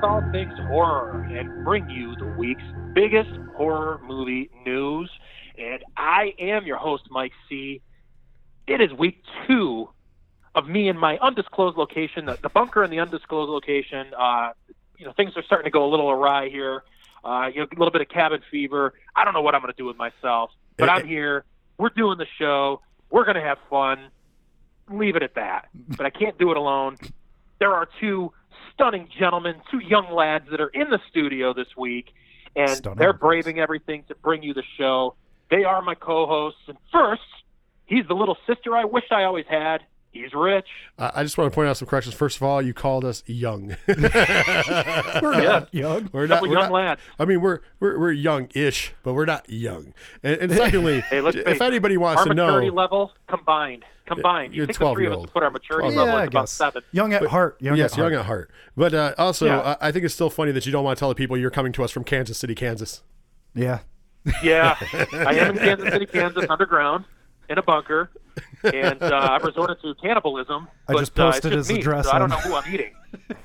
Talk all things horror and bring you the week's biggest horror movie news. And I am your host, Mike C. It is week two of me in my undisclosed location, the, the bunker in the undisclosed location. Uh, you know, things are starting to go a little awry here. Uh, you know, a little bit of cabin fever. I don't know what I'm going to do with myself, but I'm here. We're doing the show. We're going to have fun leave it at that. But I can't do it alone. There are two stunning gentlemen, two young lads that are in the studio this week, and Stunning. they're braving everything to bring you the show. They are my co-hosts, and first, he's the little sister I wished I always had. He's rich. I I just want to point out some corrections. First of all, you called us young. We're Yeah. not young. we're not. We're young not lads. I mean, we're we're we're young-ish, but we're not young. And, and secondly, Hey, if anybody wants Our to know, maturity level combined, combined. You're you think the three of us 12-year-old. would put our maturity Yeah, level I at about seven? Young at heart. Young yes, at young heart. at heart. But uh, also, Yeah. I, I think it's still funny that you don't want to tell the people you're coming to us from Kansas City, Kansas. Yeah. Yeah, I am in Kansas City, Kansas, underground in a bunker, and uh, I've resorted to cannibalism. I but, just uh, posted just his me, address So I don't know who I'm eating.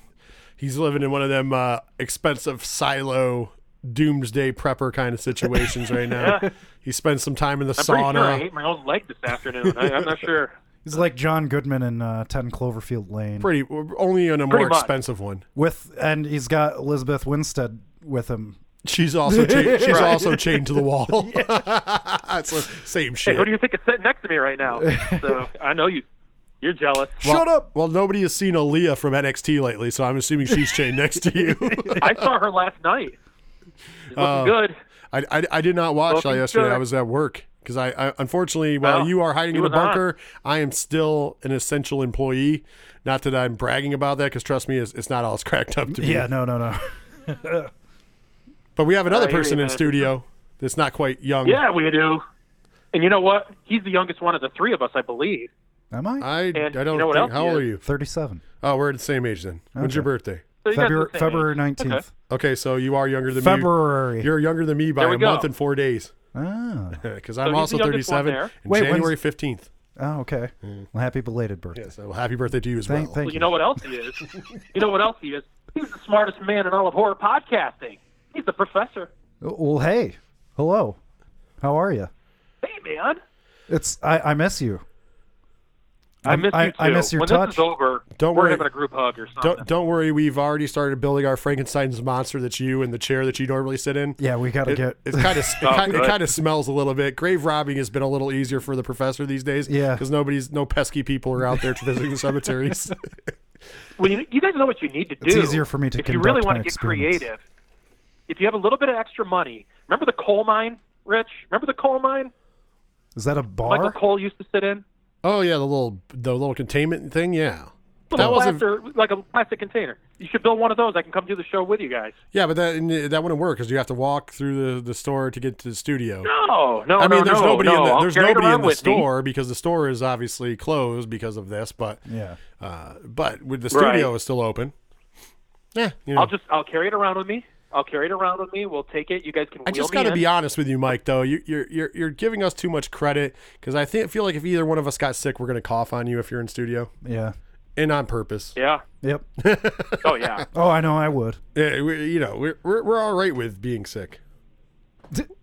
He's living in one of them uh, expensive silo doomsday prepper kind of situations right now. Yeah. He spends some time in the I'm sauna. sure I ate my own leg this afternoon. I, I'm not sure. He's like John Goodman in uh, 10 Cloverfield Lane. Pretty only in a Pretty more much. expensive one. With and he's got Elizabeth Winstead with him. She's also cha- she's Right. also chained to the wall. it's the same Hey, shit. who do you think is sitting next to me right now? So I know you. You're jealous. Shut up. well, nobody has seen Aaliyah from NXT lately, so I'm assuming she's chained next to you. I saw her last night. She's looking Uh, good. I, I, I did not watch Looking yesterday. good. I was at work because I, I unfortunately while Well, you are hiding in the was on. bunker, I am still an essential employee. Not that I'm bragging about that, because trust me, it's, it's not all it's cracked up to be. Yeah, no, no, no. But we have another I hear person in man. studio that's not quite young. Yeah, we do. And you know what? He's the youngest one of the three of us, I believe. Am I? I, And I don't know what think. else How old are you? 37. Oh, we're at the same age then. When's your birthday? So you February, February 19th. Okay. Okay, so you are younger than me. February. me. You're younger than me by a go. month and four days. ah. Because I'm he's also the youngest one 37 there. and Wait, when's- January 15th. Oh, okay. Well, happy belated birthday. Yeah, so happy birthday to you as Thank, well. thank Well, you. you know what else he is? you know what else he is? He's the smartest man in all of horror podcasting. He's a professor. Uh, well, hey. Hello. How are you? Hey, man. It's I, I miss you. I miss I, you too. I miss your when touch. this is over, Don't we're worry. having a group hug or something. Don't don't worry. We've already started building our Frankenstein's monster. That's you in the chair that you normally sit in. Yeah, we got to It, get. it's kind of it, Oh, kind, it good. kind of smells a little bit. Grave robbing has been a little easier for the professor these days. Yeah. because nobody's no pesky people are out there visiting the cemeteries. Well, you, you guys know what you need to do. It's easier for me to If you really conduct want to get experiments. creative, if you have a little bit of extra money, remember the coal mine, Rich? Remember the coal mine Is that a bar? Michael bar? Cole used to sit in? oh yeah, the little the little containment thing. Yeah, Little that wasn't. like a plastic container. You should build one of those. I can come do the show with you guys. Yeah, but that that wouldn't work because you have to walk through the, the store to get to the studio. No, no, I mean, no, there's no, nobody no. in the I'll there's nobody in the with me. store because the store is obviously closed because of this. But yeah. uh, but with the Right. studio is still open. Yeah, you know. I'll just I'll carry it around with me. I'll carry it around with me. We'll take it. You guys can. I wheel just me got to be honest with you, Mike. Though you, you're you're you're giving us too much credit because I think feel like if either one of us got sick, we're gonna cough on you if you're in studio, Yeah. and on purpose. Yeah. Yep. Oh yeah. Oh, I know. I would. Yeah, we, you know, we're, we're we're all right with being sick.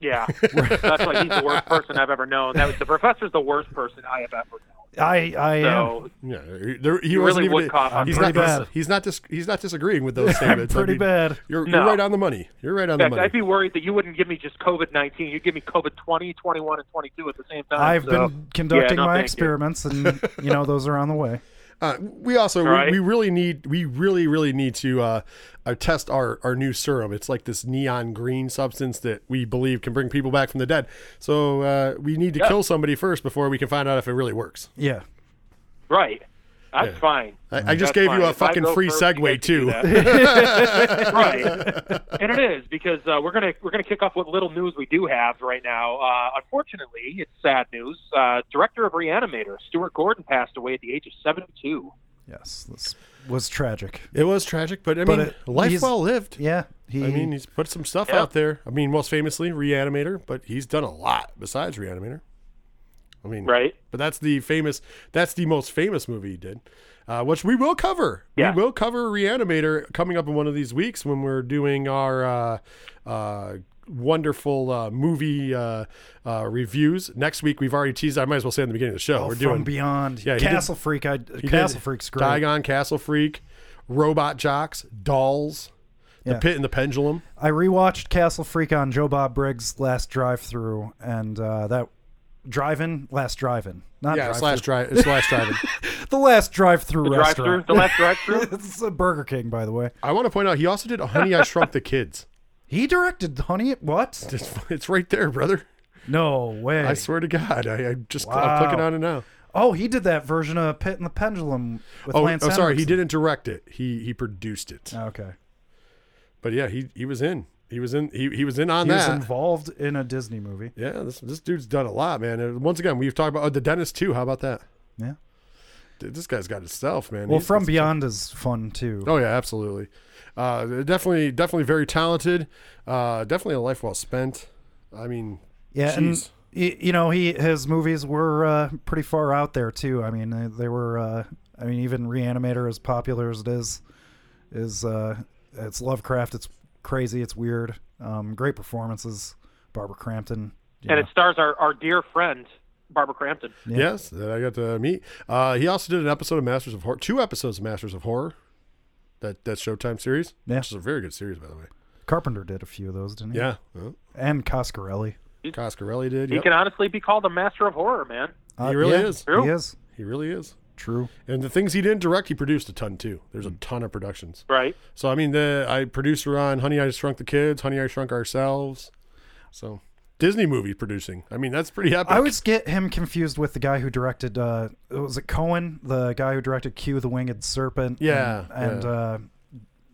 Yeah. That's why he's the worst person I've ever known. That was, the professor's the worst person I have ever known. I I am. Yeah, there, he You wasn't really even. would cough he's pretty not. bad. He's not. Dis, he's not disagreeing with those statements. I pretty mean, bad. You're, No. you're right on the money. You're right on in the money. I'd be worried that you wouldn't give me just COVID nineteen. You'd give me COVID 20, 21, and twenty two at the same time. I've So, been conducting yeah, no, my thank you. experiments, and you know those are on the way. Uh, we also Right. we, we really need we really really need to uh, uh, test our our new serum. It's like this neon green substance that we believe can bring people back from the dead. So uh, we need to Yeah. kill somebody first before we can find out if it really works. Yeah. Right. That's Yeah. fine. I, I just gave fine. you a If fucking free first, segue guys can do too. right. And it is because uh, we're gonna we're gonna kick off what little news we do have right now. Uh, unfortunately, it's sad news. Uh, director of Reanimator, Stuart Gordon, passed away at the age of 72. Yes. This was tragic. It was tragic, but I But mean, it- life he's- well lived. Yeah. He. I mean, he's put some stuff Yeah. out there. I mean, most famously Reanimator, but he's done a lot besides Reanimator. I mean, Right. But that's the famous. That's the most famous movie he did, uh, which we will cover. Yeah. We will cover Reanimator coming up in one of these weeks when we're doing our uh, uh, wonderful uh, movie uh, uh, reviews. Next week, we've already teased. I might as well say in the beginning of the show. oh, we're from doing beyond. Yeah, he did- Castle Freak. I Castle did Freak's great. Dagon, Castle Freak, Robot Jox, Dolls, The Yeah. Pit and the Pendulum. I rewatched Castle Freak on Joe Bob Briggs' last drive through, and uh, that drive-in, last drive-in, not Yeah, drive slash drive, slash driving. the last drive-through The drive through, restaurant. the last drive through. it's a Burger King, by the way. I want to point out he also did Honey I Shrunk the Kids. He directed Honey. What? It's, it's right there, brother. No way. I swear to God, I, I just I'm Wow. clicking on it now. oh, he did that version of Pit and the Pendulum with Oh, Lance oh, sorry, he didn't direct it. He he produced it. Okay. But yeah, he he was in. He was in. He, he was in on He was involved in a Disney movie. yeah, this this dude's done a lot, man. And once again, we've talked about oh, the dentist too. How about that? Yeah. Dude, this guy's got himself, man. Well, He's- From Beyond is fun too. Oh yeah, absolutely. Uh, definitely, definitely very talented. Uh, definitely a life well spent. I mean, Yeah, and you know, he his movies were uh, pretty far out there too. I mean, they, they were. Uh, I mean, even Reanimator, as popular as it is, is uh, it's Lovecraft. It's crazy. It's weird. Um, great performances. Barbara Crampton. you And know. it stars our, our dear friend, Barbara Crampton. Yeah. Yes, that I got to meet. Uh, he also did an episode of Masters of Horror, two episodes of Masters of Horror, that that Showtime series. Yeah. which is a very good series, by the way. Carpenter did a few of those, didn't he? Yeah, well, And Coscarelli. Coscarelli did. He Yep. can honestly be called a master of horror, man. Uh, He really yeah, is. True. He is. He really is. True. And the things he didn't direct, he produced a ton too. There's a ton of productions. Right. So I mean, the I producer on Honey I Shrunk the Kids, Honey I Shrunk Ourselves. So Disney movie producing. I mean, that's pretty epic. I always get him confused with the guy who directed. Uh, was it Cohen, the guy who directed Q, the Winged Serpent? Yeah, and, and yeah. Uh,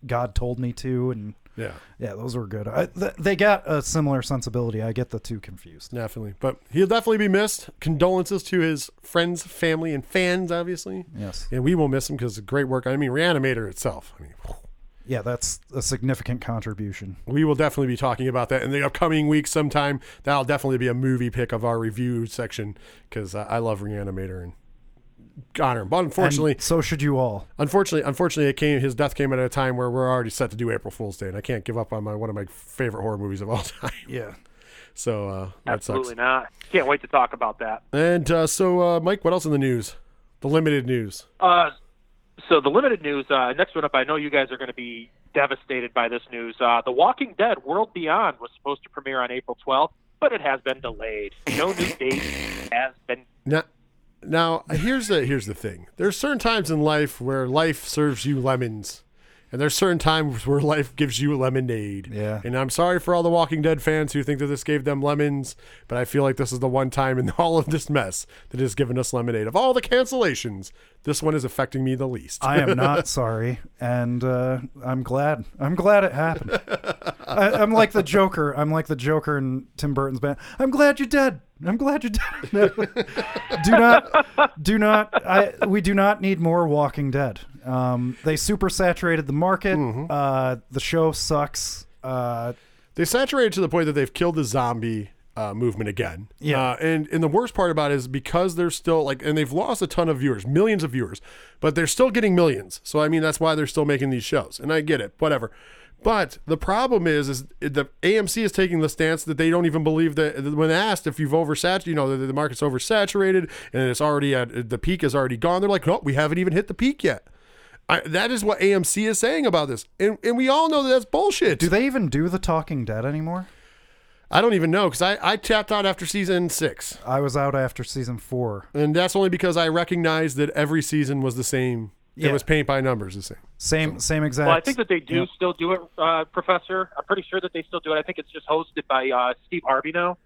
God told me to, and yeah, yeah, those were good. I, th- they got a similar sensibility. I get the two confused. definitely. But he'll definitely be missed. Condolences to his friends, family, and fans, obviously. Yes. And we will miss him because great work. I mean, Reanimator itself. I mean, Yeah, that's a significant contribution. we will definitely be talking about that in the upcoming weeks sometime. That'll definitely be a movie pick of our review section because I, I love Reanimator and honor him. But unfortunately, And so should you all. unfortunately, unfortunately, it came. His death came at a time where we're already set to do April Fool's Day, and I can't give up on my one of my favorite horror movies of all time. Yeah. So uh, that Absolutely sucks. not. Can't wait to talk about that. And uh, so, uh, Mike, what else in the news? The limited news. Uh, so the limited news. Uh, next one up. I know you guys are going to be devastated by this news. Uh, the Walking Dead: World Beyond was supposed to premiere on April 12th, but it has been delayed. No new date has been. Now, now here's the here's the thing. There's certain times in life where life serves you lemons, and there's certain times where life gives you lemonade. Yeah. And I'm sorry for all the Walking Dead fans who think that this gave them lemons, but I feel like this is the one time in all of this mess that has given us lemonade. Of all the cancellations, this one is affecting me the least. I am not sorry, and uh, I'm glad. I'm glad it happened. I, I'm like the Joker. I'm like the Joker in Tim Burton's band. I'm glad you're dead. I'm glad you did. dead. do not, do not. I we do not need more Walking Dead. Um, they super saturated the market. Mm-hmm. Uh, the show sucks. Uh, they saturated to the point that they've killed the zombie uh, movement again. Yeah. Uh, and and the worst part about it is because they're still like, and they've lost a ton of viewers, millions of viewers, but they're still getting millions. So I mean, that's why they're still making these shows, and I get it, whatever. But the problem is, is the AMC is taking the stance that they don't even believe that when asked if you've oversaturated, you know, the, the market's oversaturated and it's already at the peak is already gone. They're like, no, we haven't even hit the peak yet. I, that is what AMC is saying about this, and and we all know that that's bullshit. do they even do the Talking Dead anymore? I don't even know because I, I tapped out after season six. I was out after season four. And that's only because I recognized that every season was the same. Yeah. It was paint by numbers the same. Same same exact. Well, I think that they do Yep. still do it, uh, Professor. I'm pretty sure that they still do it. I think it's just hosted by uh, Steve Harvey now.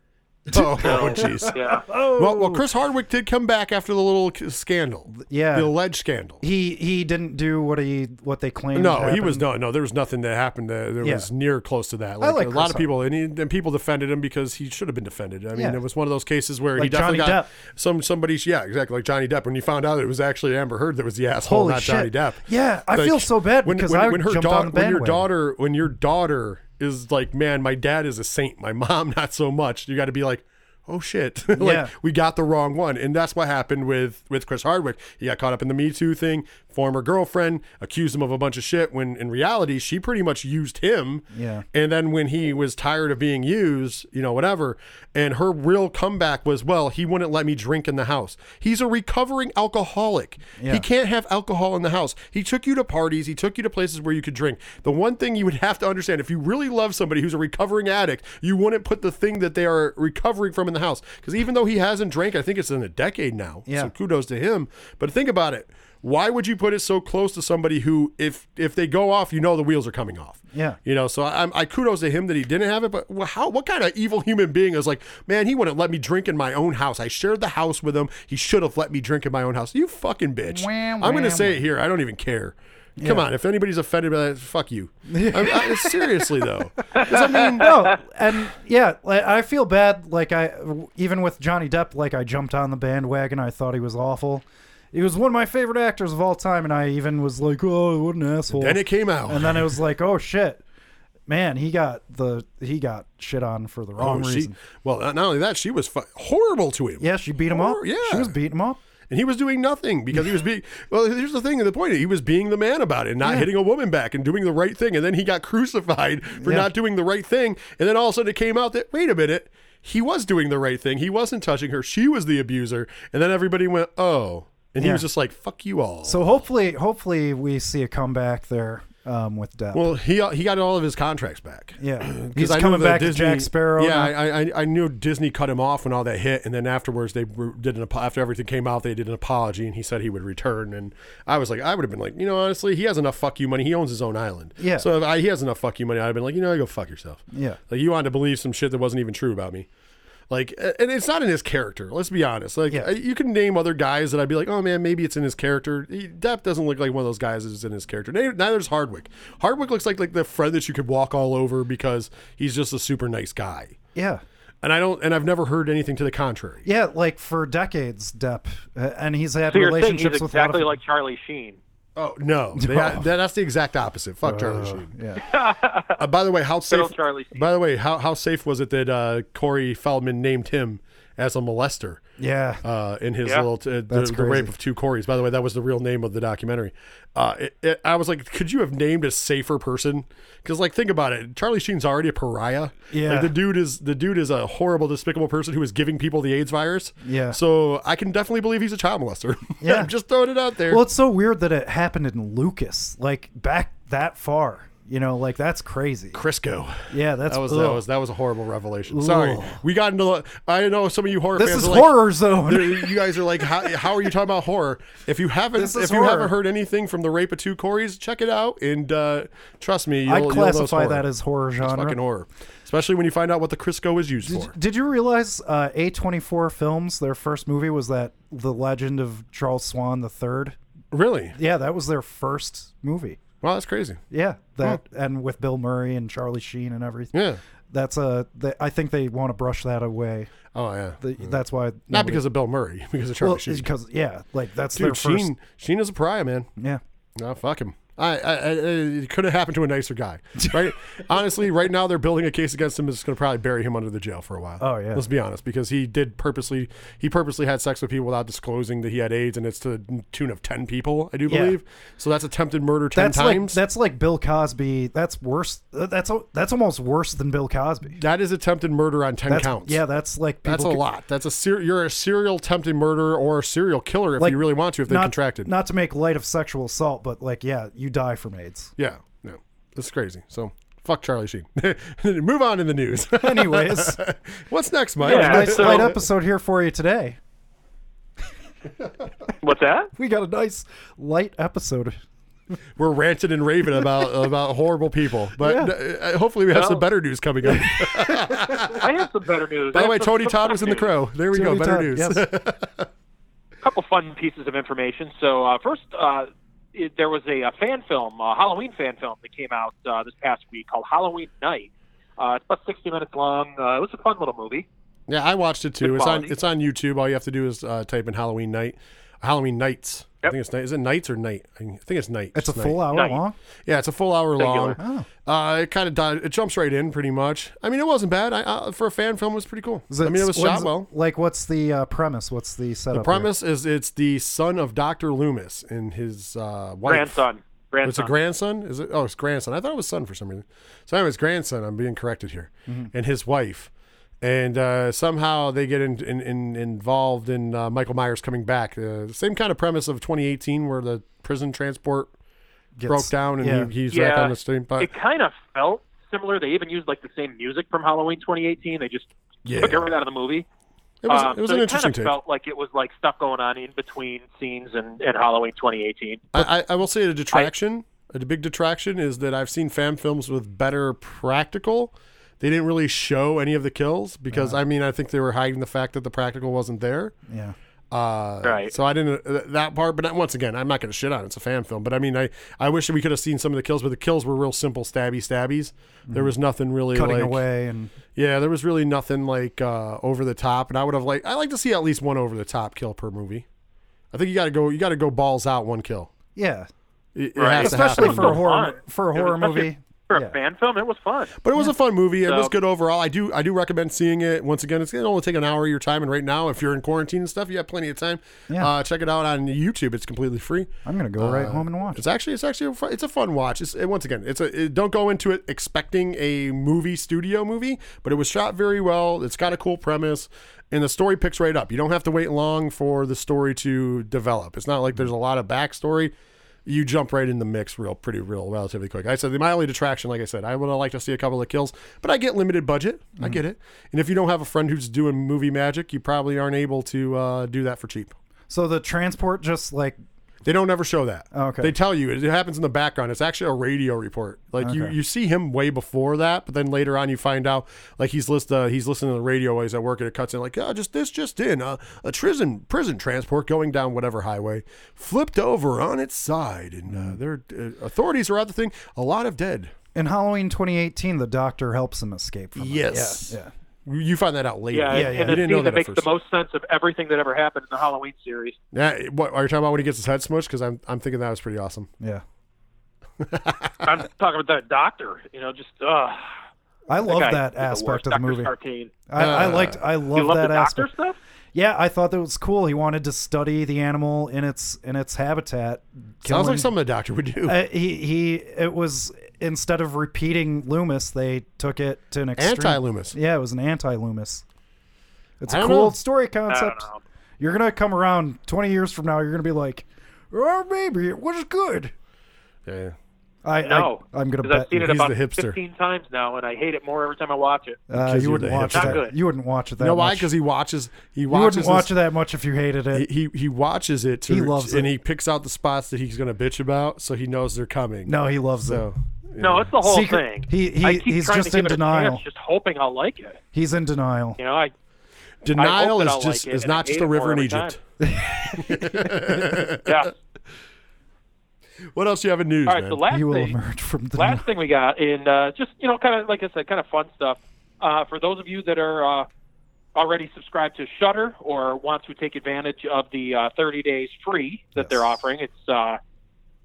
Oh, oh jeez. Yeah. well, well, oh. Chris Hardwick did come back after the little scandal, Yeah. the alleged scandal. He he didn't do what he what they claimed. No, he was no, no. There was nothing that happened that, that Yeah. was near close to that. I Like, like a Chris lot of people, and, he, and people defended him because he should have been defended. I mean, Yeah. it was one of those cases where he definitely Johnny got Depp. some somebody. Yeah, exactly, like Johnny Depp. When you found out it was actually Amber Heard that was the asshole, Holy not shit. Johnny Depp. Yeah, I Like, feel so bad when, because when, I when her jumped daughter, on the when your daughter, when your daughter is like, man, my dad is a saint, my mom not so much. You got to be like. Oh shit! like Yeah. we got the wrong one, and that's what happened with with Chris Hardwick. He got caught up in the Me Too thing. Former girlfriend accused him of a bunch of shit when in reality she pretty much used him. Yeah. And then when he was tired of being used, you know, whatever, and her real comeback was, well, he wouldn't let me drink in the house. He's a recovering alcoholic. Yeah. He can't have alcohol in the house. He took you to parties, he took you to places where you could drink. The one thing you would have to understand if you really love somebody who's a recovering addict, you wouldn't put the thing that they are recovering from in the house. Because even though he hasn't drank, I think it's in a decade now. Yeah. So kudos to him. But think about it. Why would you put it so close to somebody who, if if they go off, you know the wheels are coming off? Yeah. You know, so I, I'm kudos to him that he didn't have it. But how? What kind of evil human being is like, man? He wouldn't let me drink in my own house. I shared the house with him. He should have let me drink in my own house. You fucking bitch. Wah, I'm gonna say it here. I don't even care. Come on, if anybody's offended by that, fuck you. I, I, seriously though, I mean, no, and yeah, like, I feel bad. Like I, even with Johnny Depp, like I jumped on the bandwagon. I thought he was awful. He was one of my favorite actors of all time, and I even was like, "Oh, what an asshole!" then it came out. and then it was like, "Oh shit, man, he got the he got shit on for the oh, wrong Oh, she, reason." well, not only that, she was fu- horrible to him. Yeah, she beat him up. Yeah. she was beating him up. And he was doing nothing because he was being well here's the thing the point he was being the man about it not Yeah. hitting a woman back and doing the right thing. And then he got crucified for Yeah. not doing the right thing. And then all of a sudden it came out that wait a minute he was doing the right thing. He wasn't touching her. She was the abuser. And then everybody went oh. And he was just like fuck you all. So hopefully, hopefully we see a comeback there um, with Depp. well he he got all of his contracts back yeah, he's I coming back Disney, Jack Sparrow. Yeah. I, I I knew Disney cut him off when all that hit, and then afterwards they did an after everything came out, they did an apology, and he said he would return. And I was like, I would have been like, you know, honestly, he has enough fuck you money. He owns his own island. Yeah. So if I, he has enough fuck you money. I'd have been like, you know, go fuck yourself. Yeah. Like you wanted to believe some shit that wasn't even true about me. Like, and it's not in his character. Let's be honest. Like, Yeah. you can name other guys that I'd be like, oh man, maybe it's in his character. He, Depp doesn't look like one of those guys that's in his character. Neither, neither's Hardwick. Hardwick looks like like the friend that you could walk all over because he's just a super nice guy. yeah. And I don't, and I've never heard anything to the contrary. Yeah, like for decades, Depp, uh, and he's had So you're he's relationships with exactly like Charlie Sheen. Oh no, They- that- that's the exact opposite. Fuck Charlie Sheen. yeah. Uh, by the way, how safe? Charlie Sheen. By the way, how how safe was it that uh, Corey Feldman named him as a molester? Yeah. uh, in his Yeah. little t- the, the rape of two Coreys. By the way, that was the real name of the documentary. Uh, it, it, I was like, could you have named a safer person? Because like, think about it. Charlie Sheen's already a pariah. Yeah. like, the dude is the dude is a horrible, despicable person who is giving people the AIDS virus. Yeah. So I can definitely believe he's a child molester. Yeah. I'm just throwing it out there. Well, it's so weird that it happened in Lucas, like back that far. You know, like that's crazy. Crisco. Yeah, that's That was that was that was a horrible revelation. Sorry, Ugh. we got into. I know some of you horror This fans is are like, horror zone. You guys are like, how, how are you talking about horror? If you haven't, This is if you haven't heard anything from the rape of two Coreys, check it out and uh, trust me, you'll, I'd you'll know classify that as horror It's genre. fucking horror, especially when you find out what the Crisco is used for. Did you realize uh, A24 Films, their first movie was that The Legend of Charles Swan III? Really? Yeah, that was their first movie. Wow, that's crazy. Yeah, that and with Bill Murray and Charlie Sheen and everything. Yeah. That's a. They, I think they want to brush that away. Oh yeah. The, mm-hmm. That's why. Not because of Bill Murray, because of Charlie well, Sheen. because yeah, like that's their first. Sheen, Sheen is a pariah, man. Yeah, No, fuck him. I, I, I, it could have happened to a nicer guy, right? Honestly, right now they're building a case against him. That's going to probably bury him under the jail for a while. Oh, yeah. Let's be honest, because he did purposely, he purposely had sex with people without disclosing that he had AIDS, and it's to the tune of ten people, I do Yeah. believe. So that's attempted murder ten that's times. like that's like Bill Cosby. That's worse. uh, That's that's almost worse than Bill Cosby. that is attempted murder on ten That's, counts. Yeah, that's like people that's a could- lot. That's a ser- you're a serial attempted murderer or a serial killer if Like, you really want to, if they not, contracted. Not to make light of sexual assault, but like, yeah, you die from AIDS. Yeah, no, that's crazy. So Fuck Charlie Sheen. Move on in the news. Anyways, What's next, Mike? Yeah. nice so- light episode here for you today. What's that? We got a nice light episode. We're ranting and raving about about horrible people, but Yeah. uh, hopefully we have some better news coming up. I have some better news. By the way, Tony Todd was in the. Crow. There we go. Better Todd, news. yes. A couple fun pieces of information. So uh, first, uh, it, there was a, a fan film, a Halloween fan film that came out uh, this past week called Halloween Night. Uh, it's about 60 minutes long. Uh, it was a fun little movie. Yeah, I watched it too. Good It's on it's on YouTube. All you have to do is uh, type in Halloween night, Halloween nights. I think it's night. Is it nights or night? I think it's night. It's a Just full hour Night. long. Yeah, it's a full hour Singular. long. Uh, it kind of died. It jumps right in pretty much. I mean, it wasn't bad. I, uh, for a fan film, it was pretty cool. Is I mean, it was shot well. Like, what's the uh, premise? What's the setup? The premise is it's the son of Doctor Loomis and his uh, wife. Grandson. Grandson. It's a grandson. Is it? Oh, it's grandson. I thought it was son for some reason. So anyways, grandson. I'm being corrected here, Mm-hmm. and his wife, and uh, somehow they get in, in, in, involved in uh, Michael Myers coming back. Uh, same kind of premise of 2018, where the prison transport Gets- broke down and yeah. he, he's Yeah, back on the stream. But it kind of felt similar. They even used like the same music from Halloween 2018. They just Yeah. took it right out of the movie. it was Um, it was so an it interesting kind take. of felt like it was like stuff going on in between scenes and, and Halloween 2018. I, I I will say a detraction, a big detraction is that I've seen fan films with better practical. They didn't really show any of the kills because I mean I think they were hiding the fact that the practical wasn't there. Yeah. Uh, Right. So I didn't uh, that part, but once again, I'm not going to shit on it. It's a fan film, but I mean, I I wish we could have seen some of the kills, but the kills were real simple, stabby stabbies. There was nothing really Cutting like, away and Yeah, there was really nothing like uh, over the top, and I would have like I like to see at least one over the top kill per movie. I think you got to go you got to go balls out one kill. yeah, It, it Right. has especially happen. for a horror for a horror especially movie. For a fan film, it was fun. But it was a fun movie. It was good overall. I do I do recommend seeing it. Once again, it's gonna only take an hour of your time. And right now, if you're in quarantine and stuff, you have plenty of time. Yeah. Uh, check it out on YouTube. It's completely free. I'm gonna go right home and watch. It's actually it's actually a fun, it's a fun watch. It's it, once again it's a it, don't go into it expecting a movie studio movie, but it was shot very well. It's got a cool premise, and the story picks right up. You don't have to wait long for the story to develop. It's not like there's a lot of backstory. You jump right in the mix real pretty real relatively quick. I said the my only detraction, like I said, I would like to see a couple of kills, but I get limited budget. I get it. And if you don't have a friend who's doing movie magic, you probably aren't able to uh, do that for cheap. So the transport just like They don't ever show that. Oh, Okay. They tell you it happens in the background. It's actually a radio report. Like you, Okay. you see him way before that, but then later on you find out like he's list uh, he's listening to the radio while he's at work and it cuts in like oh just this just in uh, a prison prison transport going down whatever highway flipped over on its side and uh, there uh, authorities are out the thing. A lot of dead. in Halloween 2018, the doctor helps him escape from it. Yes. Yeah. You find that out later. Yeah, Yeah, yeah. and You the didn't know scene that that makes the most sense of everything that ever happened in the Halloween series. Yeah. What are you talking about when he gets his head smushed? Because I'm I'm thinking that was pretty awesome. Yeah. I'm talking about that doctor. You know, just uh, I love guy that is the aspect worst. of the movie. Sartain. I, I Uh, liked. I love love that the doctor aspect. stuff? Yeah, I thought that was cool. He wanted to study the animal in its in its habitat. Sounds like something a doctor would do. Uh, he he. It was instead of repeating Loomis, they took it to an extreme. Anti-Loomis. Yeah, it was an anti-Loomis. It's I a don't cool know. story concept. You're gonna come around 20 years from now. You're gonna be like, oh, maybe it was good. Yeah. I No, I, am gonna because I've seen you. it He's about the hipster. 15 times now, and I hate it more every time I watch it. Uh, you wouldn't watch hipster. that. Not good. You wouldn't watch it that You know why? much. Because he watches. He you wouldn't watch this- it that much if you hated it. He, he he watches it. To, He loves and it. he picks out the spots that he's going to bitch about, so he knows they're coming. no, he loves so it. Yeah. No, it's the whole Secret- thing. he- he- I keep he's trying just to give in it a denial. chance, just hoping I'll like it. He's in denial. You know, I denial I is I'll just like it, is and I not just hate a river in Egypt. yeah. What else do you have in news, All right, man? the last he will thing, emerge from the last thing we got in uh, just you know kind of like I said, kind of fun stuff. Uh, for those of you that are uh, already subscribed to Shudder or want to take advantage of the uh, 30 days free that they're offering, it's uh,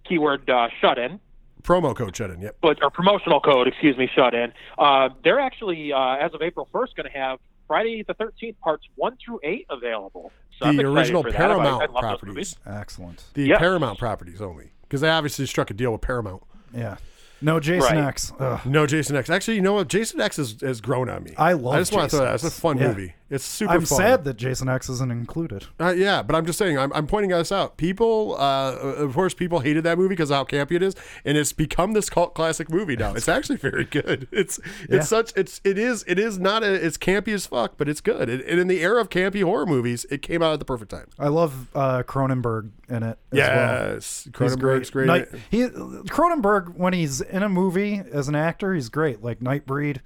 keyword uh, shut in. Promo code shut in. Yep. but or promotional code, excuse me, shut in. Uh, they're actually uh, as of April first going to have Friday the Thirteenth parts one through eight available. So I'm The original for that. I- I Paramount properties. Excellent. The Yes. Paramount properties only, because they obviously struck a deal with Paramount. Yeah. No Jason Right. X. Ugh. No Jason X. Actually, you know what? Jason X has, has grown on me. I love I just want to Jason throw that. It's a fun Yeah. movie. It's super I'm fun. sad that Jason X isn't included. Uh, yeah, but I'm just saying, I'm, I'm pointing this out. People, uh, of course, people hated that movie because how campy it is, and it's become this cult classic movie now. It's actually very good. It's it's Yeah. such it's it is it is not a it's campy as fuck, but it's good. And and in the era of campy horror movies, it came out at the perfect time. I love uh, Cronenberg in it. As well. Yes, He's Cronenberg's great. Night, he Cronenberg when he's in a movie as an actor, he's great. Like Nightbreed,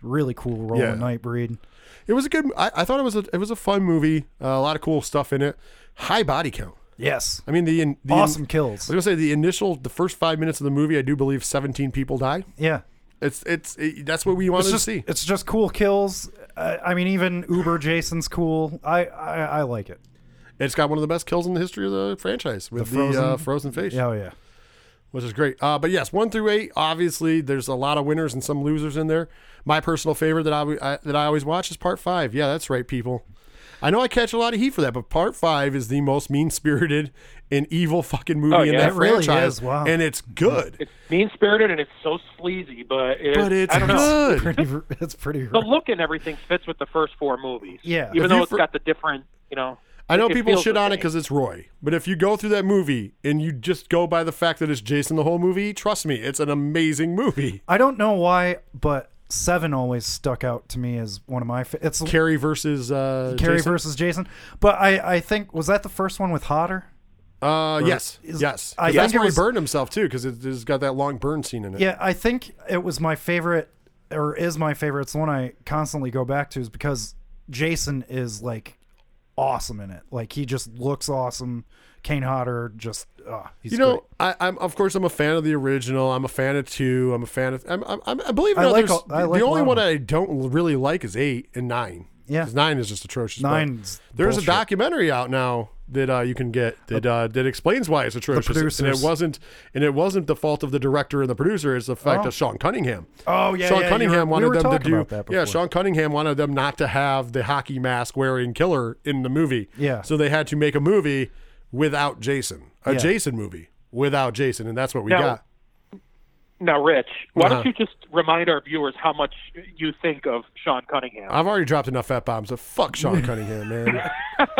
really cool role Yeah. in Nightbreed. It was a good. I, I thought it was a it was a fun movie. Uh, a lot of cool stuff in it. High body count. Yes, I mean the, in, the awesome I kills. I was gonna say the initial the first five minutes of the movie. I do believe 17 people die. Yeah, It's it's it, that's what we wanted just to see. it's just cool kills. Uh, I mean, even Uber Jason's cool. I, I I like it. It's got one of the best kills in the history of the franchise with the, frozen- uh, frozen face, oh, yeah. Which is great. Uh, but yes, one through eight, obviously, there's a lot of winners and some losers in there. My personal favorite that I, I that I always watch is part five. Yeah, that's right, people. I know I catch a lot of heat for that, but part five is the most mean spirited and evil fucking movie Oh, in that It really franchise, is, wow. and it's good. It's mean spirited and it's so sleazy, but it, but it's I don't know. good. Pretty, it's pretty. The look and everything fits with the first four movies. Yeah. even If though you it's for- got the different, you know. I know it people shit on it because it's Roy, but if you go through that movie and you just go by the fact that it's Jason the whole movie, trust me, it's an amazing movie. I don't know why, but Seven always stuck out to me as one of my. Fa- it's Carrie versus uh, Carrie Jason? versus Jason. But I I think was that the first one with Hodder. Uh, yes, is- yes. I 'Cause think that's it where was- he burned himself too, because it, has got that long burn scene in it. Yeah, I think it was my favorite, or is my favorite. It's the one I constantly go back to, is because Jason is like awesome in it. Like he just looks awesome. Kane Hodder just, uh, he's You know, great. I, I'm of course I'm a fan of the original. I'm a fan of two. I'm a fan of. I'm, I'm, I believe like all- I like the only one I don't really like is eight and nine. Yeah, nine is just atrocious. but Nine's There's bullshit. a documentary out now that uh, you can get that uh, that explains why it's atrocious. and it wasn't and it wasn't the fault of the director and the producer. It's the fact Oh. of Sean Cunningham. Oh yeah, Sean yeah, Cunningham were- wanted were them to do. that yeah. Sean Cunningham wanted them not to have the hockey mask wearing killer in the movie. Yeah. So they had to make a movie without Jason, a Yeah. Jason movie without Jason, and that's what we Now- got. Now, Rich, why Uh-huh. don't you just remind our viewers how much you think of Sean Cunningham? I've already dropped enough f bombs. So fuck Sean Cunningham, man.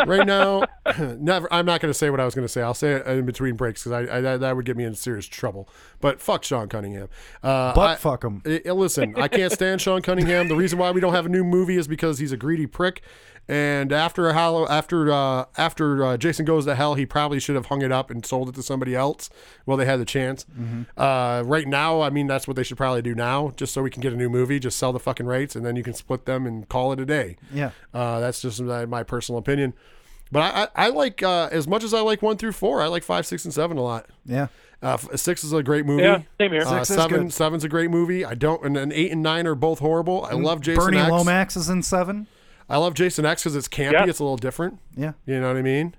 right now, never. I'm not going to say what I was going to say. I'll say it in between breaks because I, I that- that would get me in serious trouble. But fuck Sean Cunningham. Uh, Butt I- fuck him. I- I- listen, I can't stand Sean Cunningham. The reason why we don't have a new movie is because he's a greedy prick. And after a hollow, after uh, after uh, Jason goes to hell, he probably should have hung it up and sold it to somebody else. Well, they had the chance. Uh, right now, I mean, that's what they should probably do now, just so we can get a new movie. Just sell the fucking rights, and then you can split them and call it a day. Yeah. Uh, that's just my, my personal opinion. But I, I, I like uh, as much as I like one through four. I like five, six, and seven a lot. Yeah. Uh, six is a great movie. Yeah, same here. Uh, Six is seven, good. seven's a great movie. I don't, and then eight and nine are both horrible. I love Jason Bernie X. Lomax is in seven. I love Jason X because it's campy. Yeah. It's a little different. Yeah. You know what I mean?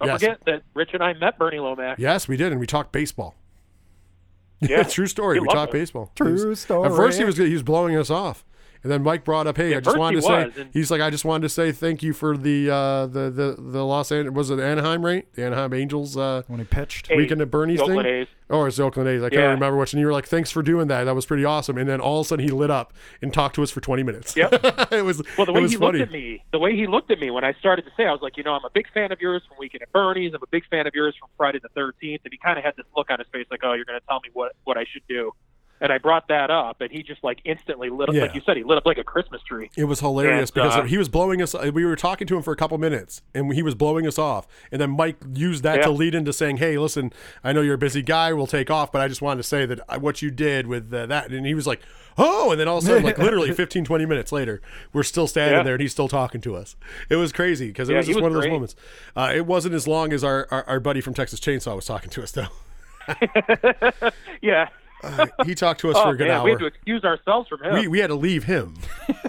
Don't yes. forget that Rich and I met Bernie Lomax. Yes, we did, and we talked baseball. Yeah. True story. He We talked it. baseball. True was- story. At first, he was he was blowing us off, and then Mike brought up, "Hey, I just wanted he to say." and- He's like, "I just wanted to say thank you for the uh, the the the Los Angeles was it Anaheim right? The Anaheim Angels uh, when he pitched. Hey, weekend at Bernie's thing." Oakland A's. Oh, it's the Oakland A's. I can't Yeah. remember which. And you were like, "Thanks for doing that. That was pretty awesome." And then all of a sudden, he lit up and talked to us for twenty minutes. Yep. it was Well, the it way was he funny. looked at me, the way he looked at me when I started to say, I was like, you know, I'm a big fan of yours from Weekend at Bernie's. I'm a big fan of yours from Friday the 13th. And he kind of had this look on his face, like, oh, you're going to tell me what what I should do. And I brought that up, and he just like instantly lit up, Yeah. like you said, he lit up like a Christmas tree. It was hilarious And, because uh, he was blowing us. We were talking to him for a couple minutes, and he was blowing us off. And then Mike used that Yeah. to lead into saying, "Hey, listen, I know you're a busy guy. We'll take off, but I just wanted to say that what you did with uh, that." And he was like, "Oh!" And then all of a sudden, like literally 15, 20 minutes later, we're still standing Yeah. there, and he's still talking to us. It was crazy because it was just was one of those moments. Uh, it wasn't as long as our, our our buddy from Texas Chainsaw was talking to us, though. Yeah. Uh, he talked to us Oh for a good man, we had to excuse ourselves from him. we, we had to leave him.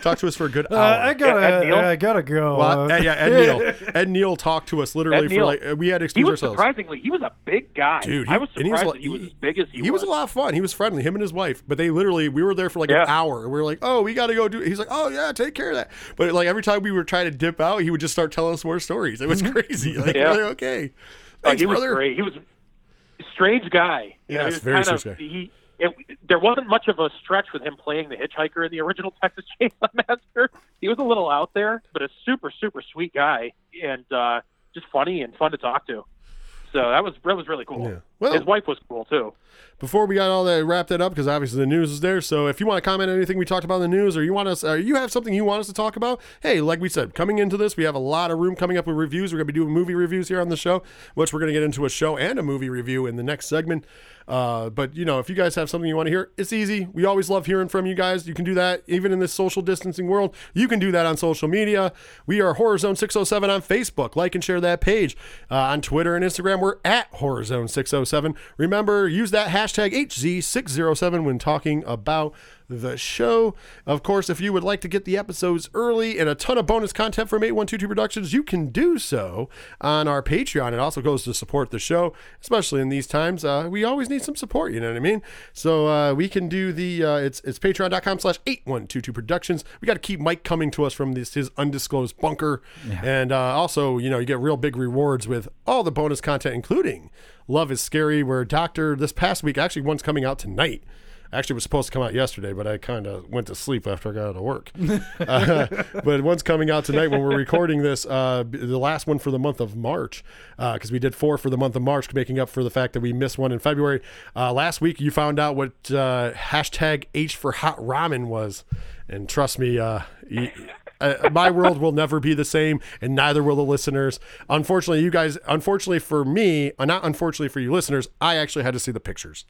Talk to us for a good Uh, hour. I gotta, Ed Neal? I gotta go. Well, Uh, yeah, Ed Neal. Ed Neal talked to us literally Ed for Neal. like uh, we had to he excuse was ourselves. surprisingly, he was a big guy. Dude, he, I was and he was, surprised a- that he was as big as he, he was a lot of fun. He was friendly, him and his wife. But they literally, we were there for like Yeah. an hour. We were like, oh, we got to go do. He's like, oh yeah, take care of that. But like every time we were trying to dip out, he would just start telling us more stories. It was crazy. Like, Yeah. like, okay, Oh, thanks, he was great. He was a strange guy. You Yeah, know, he was very kind strange of, guy. He it, there wasn't much of a stretch with him playing the hitchhiker in the original Texas Chainsaw Massacre. He was a little out there, but a super super sweet guy and uh, just funny and fun to talk to. So that was that was really cool. Yeah. Well- His wife was cool too. before we got all that wrapped that up, because obviously the news is there. So if you want to comment on anything we talked about in the news, or you want us, or you have something you want us to talk about, hey, like we said, coming into this, we have a lot of room coming up with reviews. We're gonna be doing movie reviews here on the show, which we're gonna get into a show and a movie review in the next segment. Uh, but you know, if you guys have something you want to hear, it's easy. We always love hearing from you guys. You can do that even in this social distancing world. You can do that on social media. We are Horror Zone 607 on Facebook. Like and share that page. Uh, on Twitter and Instagram, we're at Horror Zone 607. Oh Remember, use that hashtag HZ607 when talking about the show. Of course, if you would like to get the episodes early and a ton of bonus content from 8122 Productions, you can do so on our Patreon. It also goes to support the show, especially in these times. Uh, we always need some support, you know what I mean? So uh, we can do the, uh, it's, it's patreon.com slash 8122 Productions. We got to keep Mike coming to us from this, his undisclosed bunker. And uh, also, you know, you get real big rewards with all the bonus content, including Love is Scary, where Doctor, this past week, actually one's coming out tonight actually was supposed to come out yesterday, but I kind of went to sleep after I got out of work. uh, but one's coming out tonight when we're recording this. Uh, the last one for the month of March, because we did four for the month of March, making up for the fact that we missed one in February. Uh, last week, you found out what uh, hashtag H for hot ramen was, and trust me, uh, y- uh, my world will never be the same, and neither will the listeners. Unfortunately, you guys, unfortunately for me, uh, not unfortunately for you listeners, I actually had to see the pictures.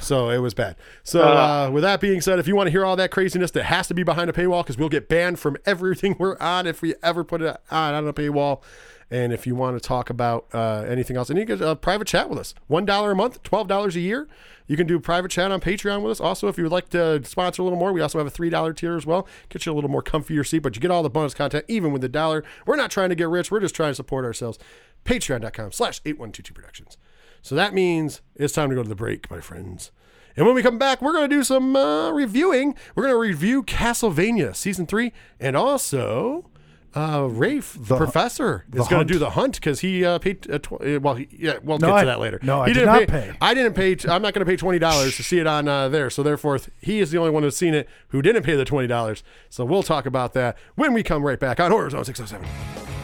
So it was bad. So uh, with that being said, if you want to hear all that craziness, that has to be behind a paywall because we'll get banned from everything we're on if we ever put it on on a paywall. And if you want to talk about uh, anything else, and you get a private chat with us, one dollar a month, twelve dollars a year. You can do private chat on Patreon with us. Also, if you would like to sponsor a little more, we also have a three dollar tier as well. Get you a little more comfier seat, but you get all the bonus content even with the dollar. We're not trying to get rich. We're just trying to support ourselves. Patreon.com slash 8122 Productions. So that means it's time to go to the break, my friends. And when we come back, we're going to do some uh, reviewing. We're going to review Castlevania Season 3 and also uh, Rafe, the professor, the is going to do the hunt because he uh, paid. Uh, tw- well, he, yeah, we'll no, get to that later. No, he I didn't did not pay, pay, I didn't pay. T- I'm not going to pay twenty dollars to see it on uh, there. So therefore, he is the only one who's seen it who didn't pay the twenty dollars. So we'll talk about that when we come right back on Horror Zone 607.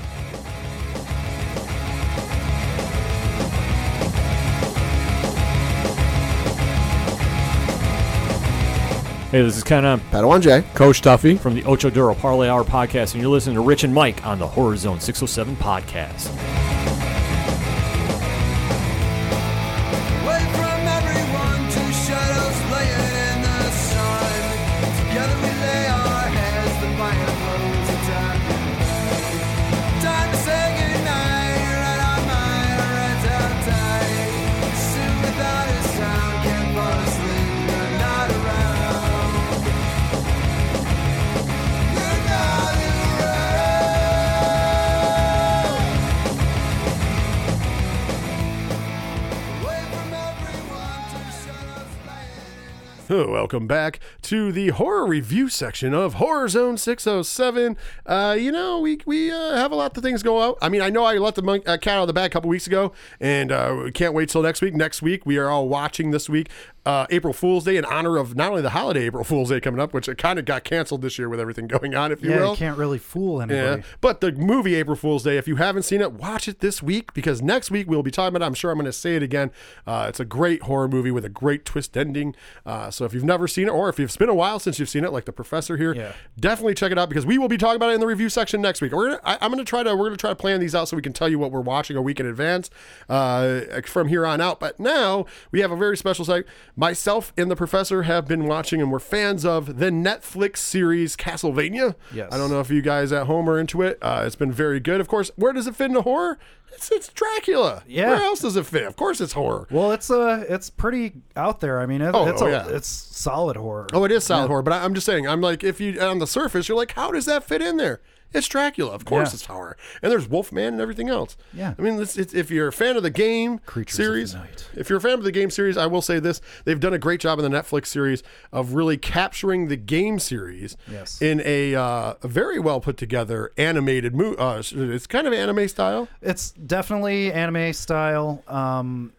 Hey, this is Ken M. Padawan J. Coach Duffy from the Ocho Duro Parlay Hour podcast, and you're listening to Rich and Mike on the Horror Zone 607 podcast. Welcome back to the horror review section of Horror Zone 607. Uh, you know, we we uh, have a lot of things go out. I mean, I know I let the mon- uh, cat out of the bag a couple weeks ago, and uh, we can't wait till next week. Next week, we are all watching this week. Uh, April Fool's Day in honor of not only the holiday April Fool's Day coming up, which it kind of got canceled this year with everything going on, if you Yeah, will. you can't really fool anybody. Yeah, but the movie April Fool's Day, if you haven't seen it, watch it this week because next week we'll be talking about it. I'm sure I'm going to say it again. Uh, it's a great horror movie with a great twist ending. Uh, so if you've never seen it, or if it's been a while since you've seen it, like the professor here, Yeah. definitely check it out because we will be talking about it in the review section next week. We're gonna, I, I'm going to try to we're going to try to plan these out so we can tell you what we're watching a week in advance uh, from here on out. But now we have a very special site. Myself and the professor have been watching, and we're fans of the Netflix series Castlevania. Yes. I don't know if you guys at home are into it. Uh, it's been very good. Of course, where does it fit into horror? It's, it's Dracula. Yeah. Where else does it fit? Of course, it's horror. Well, it's uh, it's pretty out there. I mean, it, Oh, it's oh, a, yeah. it's solid horror. Oh, it is solid horror, but I, I'm just saying. I'm like, if you on the surface, you're like, how does that fit in there? It's Dracula, of course. Yeah. It's horror, and there's Wolfman and everything else. Yeah. I mean, it's, it's, if you're a fan of the game Creatures series, night. if you're a fan of the game series, I will say this: they've done a great job in the Netflix series of really capturing the game series Yes. in a, uh, a very well put together animated movie. Uh, it's kind of anime style. It's definitely anime style. Um,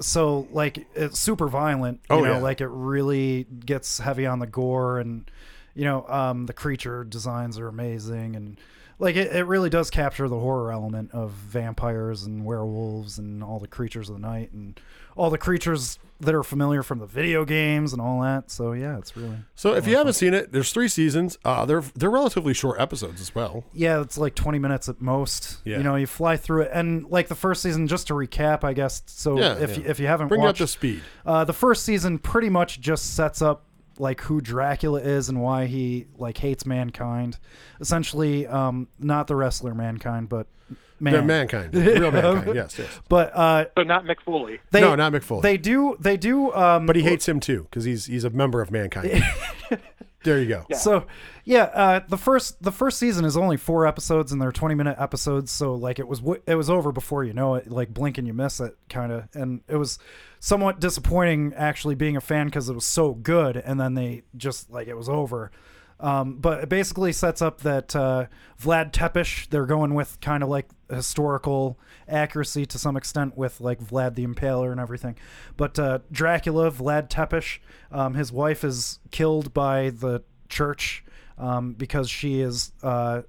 so like it's super violent. You Oh, know, yeah. like it really gets heavy on the gore and you know, um, the creature designs are amazing and like it, it really does capture the horror element of vampires and werewolves and all the creatures of the night and all the creatures that are familiar from the video games and all that. So yeah, it's really So if you haven't seen it, there's three seasons. Uh, they're they're relatively short episodes as well. yeah, it's like 20 minutes at most. Yeah. You know, you fly through it and like the first season just to recap, I guess. So Yeah, if yeah. You, if you haven't Bring watched up to speed. Uh, the first season pretty much just sets up like who Dracula is and why he like hates mankind. Essentially, um, not the wrestler mankind, but man. They're mankind, real mankind. Yes, yes. But uh, So not Mick Foley. they No, not Mick Foley. They do they do um, But he hates him too because he's he's a member of mankind. there you go. So, yeah, uh, the first the first season is only four episodes, and they're twenty minute episodes. So, like, it was it was over before you know it. Like, blink and you miss it, kind of. And it was somewhat disappointing actually being a fan because it was so good, and then they just like it was over. Um, but it basically sets up that uh, Vlad Tepes, they're going with kind of like historical accuracy to some extent with like Vlad the Impaler and everything. But uh, Dracula, Vlad Tepes, um, his wife is killed by the church um, because she is. Uh,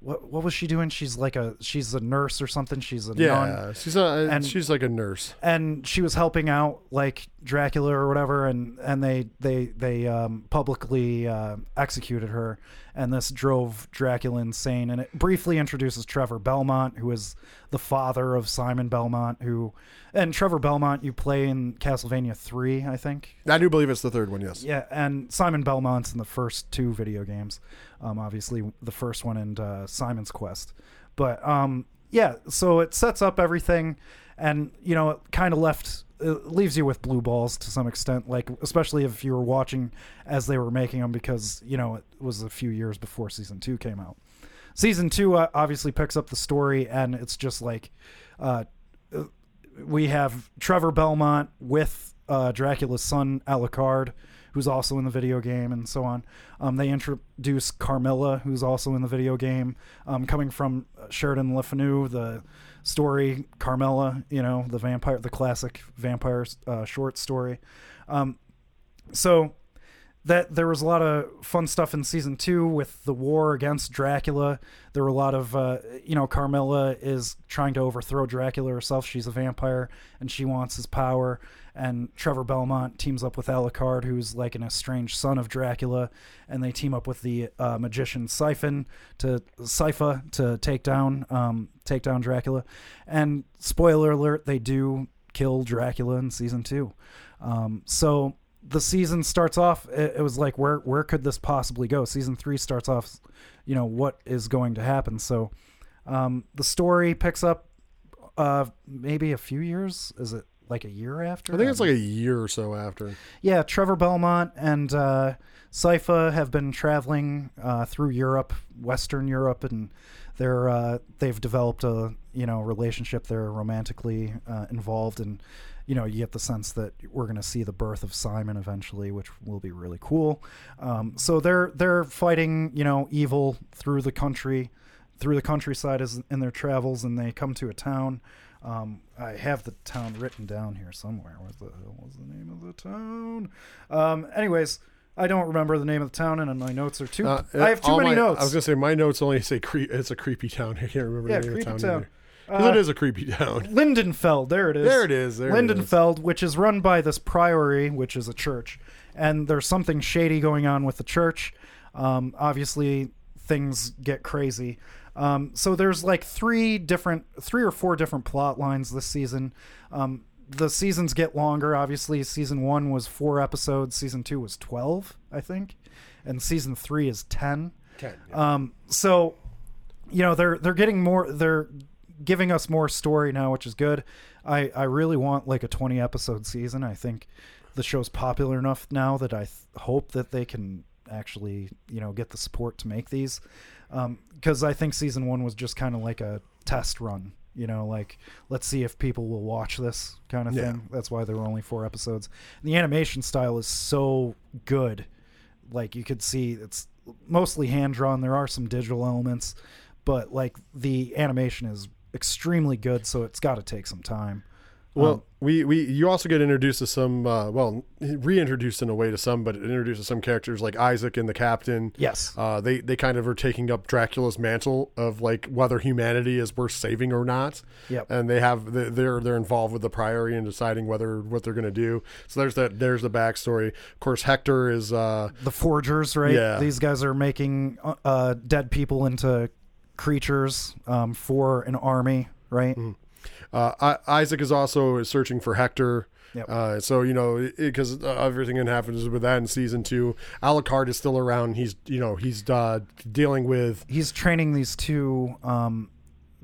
what, what was she doing? She's like a she's a nurse or something. She's a nun Yeah, she's a And- she's like a nurse. and she was helping out like Dracula or whatever, and and they they they um, publicly uh, executed her, and this drove Dracula insane. And it briefly introduces Trevor Belmont, who is the father of Simon Belmont, who and Trevor Belmont you play in Castlevania three, I think. I do believe it's the third one. Yes. Yeah, and Simon Belmont's in the first two video games. Um, obviously, the first one and uh, Simon's Quest. But um, yeah, so it sets up everything, and you know, it kind of left it leaves you with blue balls to some extent. Like especially if you were watching as they were making them, because you know it was a few years before season two came out. Season two uh, obviously picks up the story, and it's just like. Uh, we have Trevor Belmont with uh, Dracula's son Alucard, who's also in the video game, and so on. Um, they introduce Carmilla, who's also in the video game, um, coming from Sheridan Le Fanu, the story Carmilla, you know, the vampire, the classic vampire uh, short story. Um, so that there was a lot of fun stuff in season two with the war against Dracula. There were a lot of, uh, you know, Carmilla is trying to overthrow Dracula herself. She's a vampire and she wants his power. And Trevor Belmont teams up with Alucard, who's like an estranged son of Dracula, and they team up with the uh, magician Siphon to Sypha to take down um, take down Dracula. And spoiler alert, they do kill Dracula in season two. Um, so the season starts off it, it was like where where could this possibly go? Season three starts off you know what is going to happen? So um, the story picks up uh, maybe a few years. Is it like a year after? I think it's like a year or so after. yeah trevor belmont and uh, Sypha have been traveling uh, through europe western europe and they're uh, they've developed a you know relationship. They're romantically uh, involved and you know you get the sense that we're going to see the birth of simon eventually which will be really cool um, so they're they're fighting you know evil through the country through the countryside as in their travels and they come to a town um, I have the town written down here somewhere. What the hell was the name of the town? Um, anyways, I don't remember the name of the town, and my notes are too. Uh, I have too many my- notes. I was gonna say my notes only say cre- it's a creepy town. I can't remember Yeah, the name of the creepy town. town. Uh, it is a creepy town. Lindenfeld. There it is. There it is. There it is. Lindenfeld, which is run by this priory, which is a church, and there's something shady going on with the church. Um, obviously, things get crazy. Um, so there's like three different, three or four different plot lines this season. Um, the seasons get longer. Obviously, season one was four episodes. Season two was twelve, I think, and season three is ten. Um, so you know they're they're getting more they're giving us more story now which is good. I i really want like a 20 episode season. I think the show's popular enough now that i th- hope that they can actually you know get the support to make these. Um, because i think season one was just kind of like a test run you know like let's see if people will watch this kind of Yeah. thing. That's why there were only four episodes. And the animation style is so good. Like you could see it's mostly hand drawn there are some digital elements but like the animation is extremely good so it's got to take some time Well, we, we you also get introduced to some uh, well reintroduced in a way to some, but introduced to some characters like Isaac and the Captain. Yes. Uh, they they kind of are taking up Dracula's mantle of like whether humanity is worth saving or not. Yep. And they have they- they're they're involved with the Priory and deciding whether what they're going to do. So there's that there's the backstory. Of course, Hector is uh, the forgers, right? Yeah. These guys are making uh, uh, dead people into creatures um, for an army, right? Mm-hmm. Uh, I, Isaac is also searching for Hector. Yep. Uh, so you know, because everything that happens with that in season two, Alucard is still around. He's you know he's uh, dealing with He's training these two um,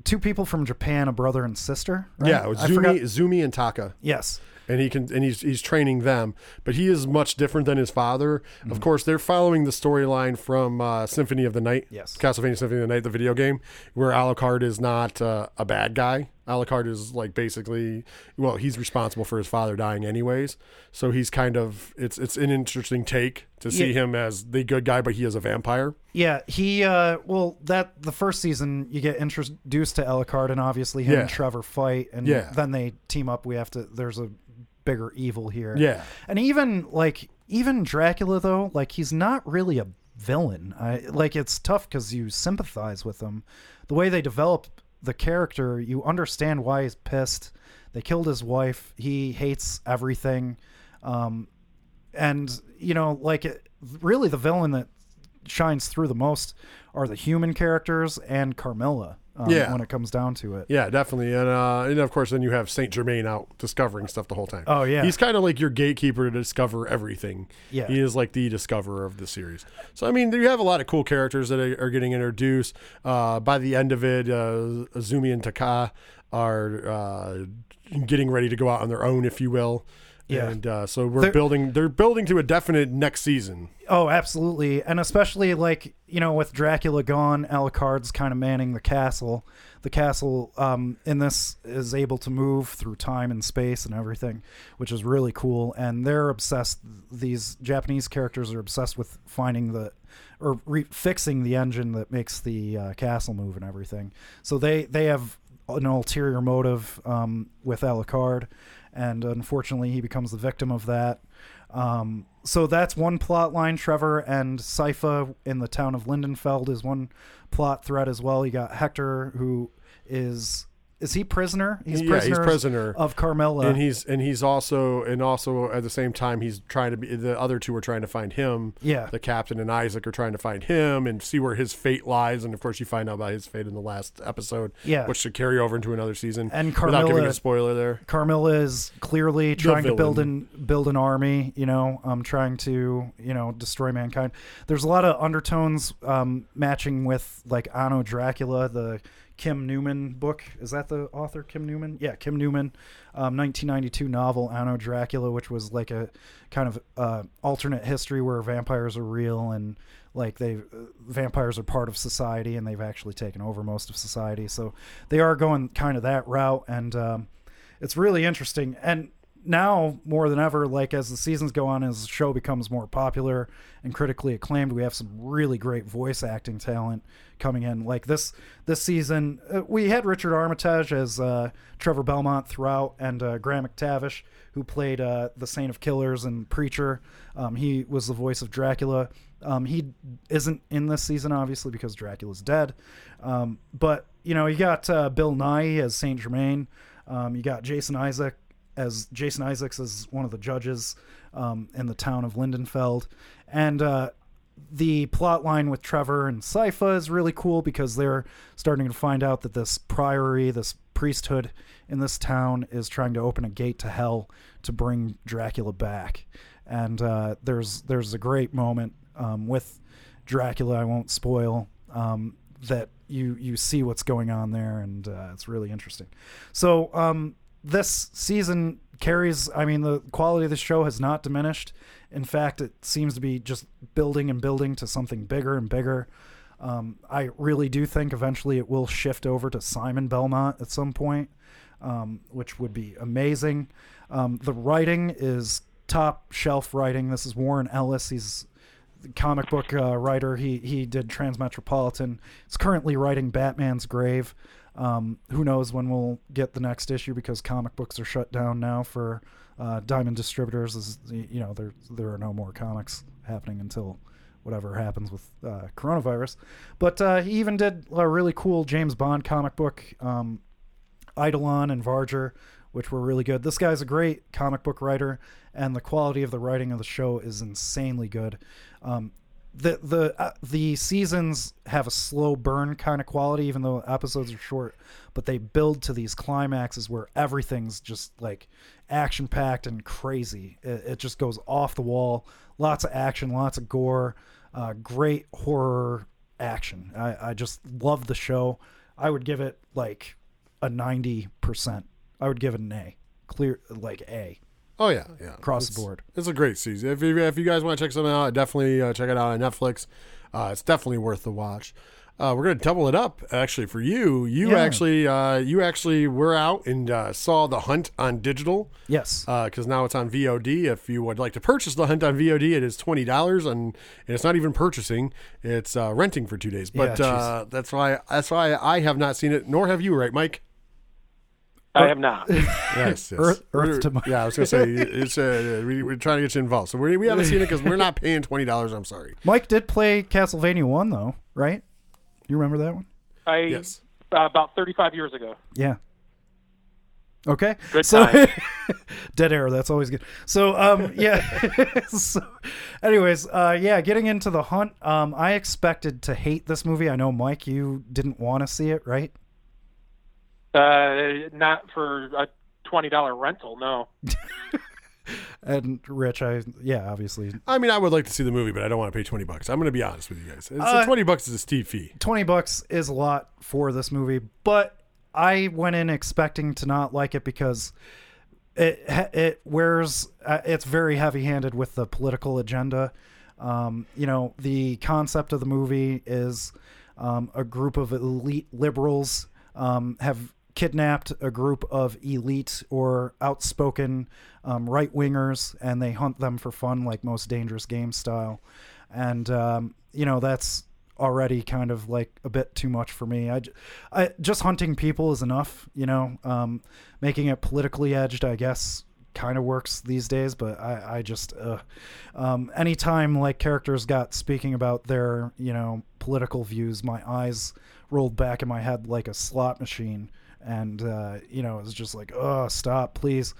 two people from Japan, a brother and sister. Right? yeah Zumi Zumi and Taka, Yes. And he can and he's he's training them. But he is much different than his father. Mm-hmm. Of course, they're following the storyline from uh, Symphony of the Night. Yes. Castlevania Symphony of the Night, the video game, where Alucard is not uh, a bad guy. Alucard is like basically, well, he's responsible for his father dying anyways. So he's kind of it's it's an interesting take to see Yeah. him as the good guy, but he is a vampire. Yeah, he uh well that the first season you get introduced to Alucard and obviously him and Trevor fight and Yeah. then they team up. We have to there's a bigger evil here. Yeah. And even like even Dracula though, like he's not really a villain. I like it's tough cuz you sympathize with him. The way they develop the character, you understand why he's pissed. They killed his wife. He hates everything. Um and you know like it, really the villain that shines through the most are the human characters and Carmilla um, Yeah. when it comes down to it. Yeah, definitely, and uh, and of course, then you have Saint Germain out discovering stuff the whole time. Oh, yeah. he's kind of like your gatekeeper to discover everything. Yeah. he is like the discoverer of the series. So I mean, you have a lot of cool characters that are, are getting introduced. Uh, by the end of it, uh, Azumi and Taka are uh, getting ready to go out on their own, if you will. Yeah. and uh, so we're They're- building. They're building to a definite next season. Oh, absolutely. And especially like, you know, with Dracula gone, Alucard's kind of manning the castle. The castle um, in this is able to move through time and space and everything, which is really cool. And they're obsessed, these Japanese characters are obsessed with finding the, or re- fixing the engine that makes the uh, castle move and everything. So they, they have an ulterior motive um, with Alucard. And unfortunately, he becomes the victim of that. Um, so that's one plot line. Trevor and Sypha in the town of Lindenfeld is one plot thread as well. You got Hector, who is is he prisoner? He's Yeah, prisoner. he's prisoner. of Carmilla. and he's and he's also and also at the same time he's trying to be the other two are trying to find him Yeah. the captain and isaac are trying to find him and see where his fate lies and of course you find out about his fate in the last episode Yeah. which should carry over into another season And Carmilla, without giving a spoiler there Carmilla is clearly trying to build an build an army, you know, um, trying to you know destroy mankind. There's a lot of undertones um, matching with like Anno Dracula, the Kim Newman book. Is that the author Kim Newman? Yeah, Kim Newman, um, 1992 novel Anno Dracula, which was like a kind of uh, alternate history where vampires are real and like they uh, vampires are part of society and they've actually taken over most of society. So they are going kind of that route and. Um, it's really interesting and now more than ever like as the seasons go on as the show becomes more popular and critically acclaimed we have some really great voice acting talent coming in. Like this this season uh, we had richard armitage as uh, trevor belmont throughout and uh, graham mctavish who played uh, the saint of killers and preacher. Um, he was the voice of dracula. Um, he isn't in this season obviously because dracula's dead. Um, but you know you got uh, bill nighy as saint germain. Um, you got Jason Isaac as Jason Isaacs as one of the judges um, in the town of Lindenfeld, and uh, the plot line with Trevor and Sypha is really cool because they're starting to find out that this priory, this priesthood in this town, is trying to open a gate to hell to bring Dracula back. And uh, there's there's a great moment um, with Dracula. I won't spoil um, that you you see what's going on there, and uh, it's really interesting. So um, this season carries. I mean, the quality of the show has not diminished. In fact, it seems to be just building and building to something bigger and bigger. Um, I really do think eventually it will shift over to Simon Belmont at some point, um, which would be amazing. Um, the writing is top shelf writing. This is Warren Ellis. He's comic book uh, writer. He he did Transmetropolitan. He's currently writing Batman's Grave. Um, who knows when we'll get the next issue because comic books are shut down now for uh, Diamond Distributors. Is you know there there are no more comics happening until whatever happens with uh, coronavirus. But uh, he even did a really cool James Bond comic book, um, Eidolon and Vargr, which were really good. This guy's a great comic book writer, and the quality of the writing of the show is insanely good. Um, the the uh, the seasons have a slow burn kind of quality, even though episodes are short. But they build to these climaxes where everything's just like action packed and crazy. It, it just goes off the wall. Lots of action, lots of gore, uh, great horror action. I, I just love the show. I would give it like a ninety percent. I would give it an A, clear like A Oh yeah, yeah. across It's- the board. It's a great season. If you, if you guys want to check something out, definitely uh, check it out on Netflix. Uh, it's definitely worth the watch. Uh, we're gonna double it up actually for you. You Yeah. actually, uh, you actually were out and uh, saw the Hunt on digital Yes. because now it's on VOD. If you would like to purchase the Hunt on VOD, it is twenty dollars, and, and it's not even purchasing; it's uh, renting for two days. But Yeah, uh, that's why that's why I have not seen it, nor have you, right, Mike? I have not. Yes, yes. Earth- Earth to Mike. Yeah, I was gonna say it's uh, we, we're trying to get you involved, so we we haven't seen it because we're not paying twenty dollars. I'm sorry. Mike did play Castlevania one though, right? You remember that one? I Yes. uh, about 35 years ago. Yeah. Okay. Good so, time. dead air. That's always good. So, um, yeah. so, anyways, uh, yeah. Getting into the hunt, um, I expected to hate this movie. I know, Mike, you didn't want to see it, right? Uh, not for a twenty dollar rental. No. And Rich, I yeah, obviously, I mean, I would like to see the movie, but I don't want to pay twenty bucks. I'm going to be honest with you guys. It's, Uh, twenty bucks is a steep fee. twenty bucks is a lot for this movie, but I went in expecting to not like it because it it wears uh, it's very heavy handed with the political agenda. Um, you know, the concept of the movie is um, a group of elite liberals um, have kidnapped a group of elite or outspoken um, right wingers, and they hunt them for fun, like most dangerous game style. And um, you know, that's already kind of like a bit too much for me. I just hunting people is enough, you know. Um, making it politically edged, I guess, kind of works these days. But I, I just, uh, um, anytime like characters got speaking about their, you know, political views, my eyes rolled back in my head like a slot machine, and uh, you know, it was just like, oh, stop, please.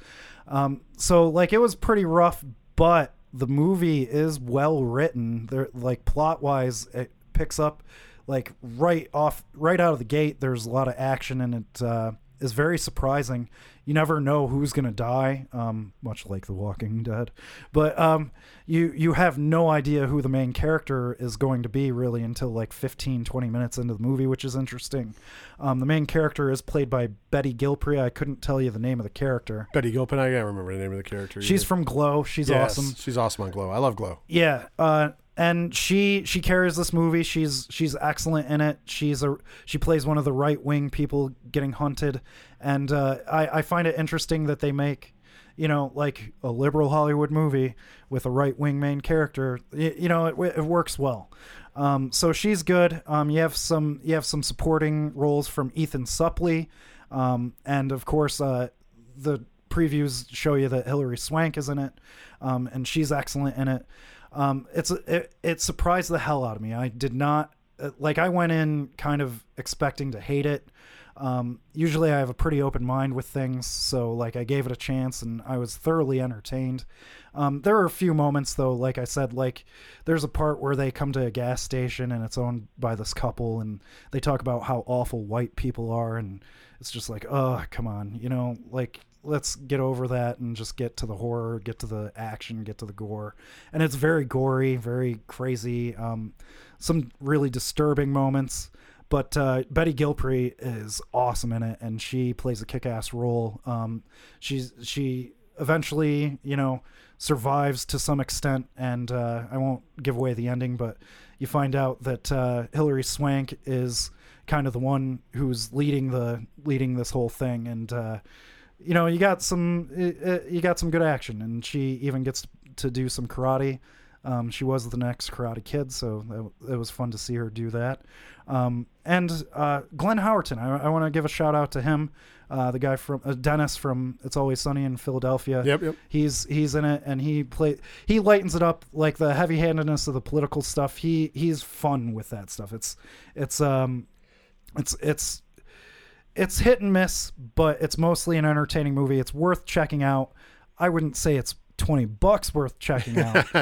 Um, so like it was pretty rough, but the movie is well written. There, like plot wise, it picks up like right off, right out of the gate. There's a lot of action, and it uh, is very surprising. You never know who's gonna die, um, much like The Walking Dead. But um, you you have no idea who the main character is going to be really until like 15, 20 minutes into the movie, which is interesting. Um, the main character is played by Betty Gilpre. I couldn't tell you the name of the character. Betty Gilpin, I can't remember the name of the character. She's either. from Glow. She's Yes, awesome. She's awesome on Glow. I love Glow. Yeah, uh, and she she carries this movie. She's she's excellent in it. She's a she plays one of the right wing people getting hunted, and uh, I I find it interesting that they make you know like a liberal Hollywood movie with a right wing main character. Y- You know it, it works well. Um, so she's good. Um, you have some you have some supporting roles from Ethan Suplee, um, and of course uh, the previews show you that Hilary Swank is in it, um, and she's excellent in it. Um, it's it, it surprised the hell out of me. I did not uh, like. I went in kind of expecting to hate it. Um, usually, I have a pretty open mind with things, so like I gave it a chance, and I was thoroughly entertained. Um, there are a few moments though, like I said, like there's a part where they come to a gas station and it's owned by this couple, and they talk about how awful white people are, and it's just like, oh, come on, you know, like let's get over that and just get to the horror, get to the action, get to the gore. And it's very gory, very crazy. Um, some really disturbing moments. But uh, Betty Gilpre is awesome in it, and she plays a kick-ass role. Um, she's she eventually, you know, survives to some extent, and uh, I won't give away the ending, but you find out that uh, Hilary Swank is kind of the one who's leading the leading this whole thing, and uh, you know, you got some uh, uh, you got some good action, and she even gets to do some karate. Um, she was the next Karate Kid, so that, it was fun to see her do that. Um, and uh, Glenn Howerton, I, I want to give a shout out to him, uh, the guy from uh, Dennis from It's Always Sunny in Philadelphia. Yep, yep. He's he's in it, and he play he lightens it up like the heavy handedness of the political stuff. He he's fun with that stuff. It's it's um it's it's it's hit and miss, but it's mostly an entertaining movie. It's worth checking out. I wouldn't say it's twenty bucks worth checking out.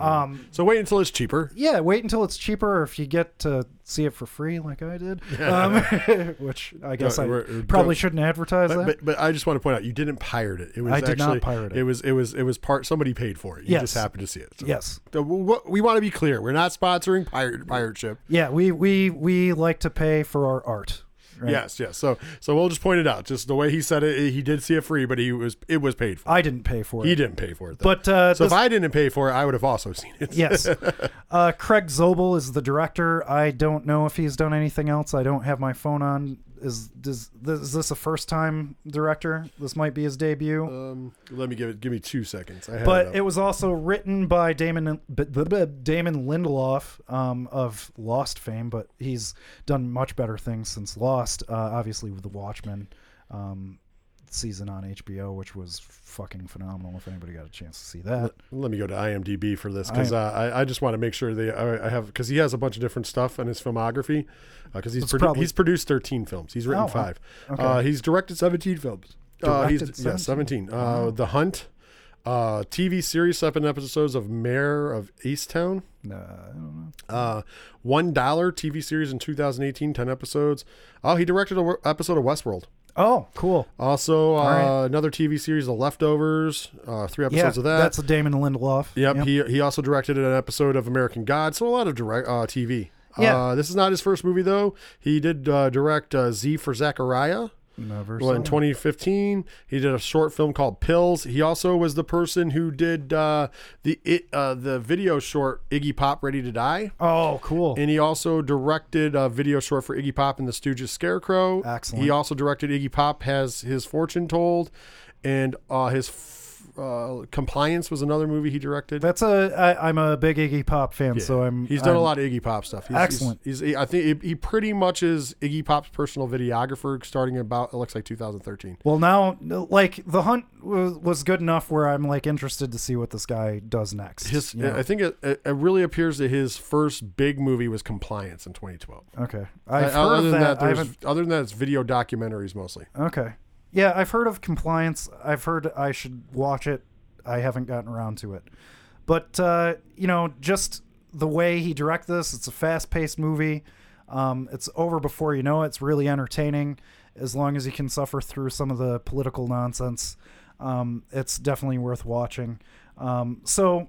um, so wait until it's cheaper. yeah, wait until it's cheaper, or if you get to see it for free, like I did, um, which I guess No, I we're- probably don't- shouldn't advertise But, that. but, but I just want to point out you didn't pirate it. It was I did not pirate it. It was it was it was part somebody paid for it. You Yes. just happened to see it. So- yes, So we, we want to be clear. We're not sponsoring pirate pirate ship. yeah, we we we like to pay for our art. Right? Yes, yes. So so we'll just point it out. Just the way he said it, he did see it free, but he was it was paid for. I didn't pay for it. he didn't pay for it. Though. but uh, so this- if I didn't pay for it, I would have also seen it. yes. Uh, Craig Zobel is the director. I don't know if he's done anything else. I don't have my phone on. Is does this, is this a first time director? This might be his debut. Um, let me give it. Give me two seconds. I but it, it was also written by Damon Damon Lindelof um, of Lost fame, but he's done much better things since Lost. Uh, obviously, with The Watchmen um, season on HBO, which was fucking phenomenal. If anybody got a chance to see that, Let me go to IMDb for this because I- uh, I, I just want to make sure they I, I have because he has a bunch of different stuff in his filmography because he's It's produ- probably- he's produced thirteen films. He's written Oh, five. Okay. Uh, he's directed seventeen films. Uh, he's Directed yeah 17? seventeen. Uh, The Hunt, uh, TV series, seven episodes of Mare of Easttown. uh, I don't know. Uh, one dollar TV series in 2018, 10 episodes. Oh, he directed an episode of Westworld. Oh, cool. Also, uh, right. another TV series, The Leftovers. Uh, three Yeah, episodes of that. that's a Damon Lindelof. Yep, He he also directed an episode of American God, so a lot of direct uh, TV. Yeah. Uh, this is not his first movie though. He did uh, direct uh, Z for Zachariah. Never Well, in it. 2015, he did a short film called Pills. He also was the person who did uh, the it, uh, the video short Iggy Pop Ready to Die, Oh, cool. and he also directed a video short for Iggy Pop and the Stooges Scarecrow. Excellent. He also directed Iggy Pop has his fortune told, and uh, his uh, Compliance was another movie he directed. That's a. I, I'm a big Iggy Pop fan, so I'm. He's done a I'm- lot of Iggy Pop stuff. He's, Excellent. He's, he's- I think he, he pretty much is Iggy Pop's personal videographer, starting about it looks like 2013. Well, now, like the hunt was, was good enough where I'm like interested to see what this guy does next. His, you know? I think it, it, it really appears that his first big movie was Compliance in 2012. okay, I've Uh, heard other of than that. that, I there's, haven't. other than that, it's video documentaries mostly. Okay, yeah, I've heard of compliance. I've heard I should watch it. I haven't gotten around to it, but uh, you know, just the way he directed this, it's a fast-paced movie. Um, it's over before you know it. It's really entertaining, as long as you can suffer through some of the political nonsense. Um, it's definitely worth watching. Um, so,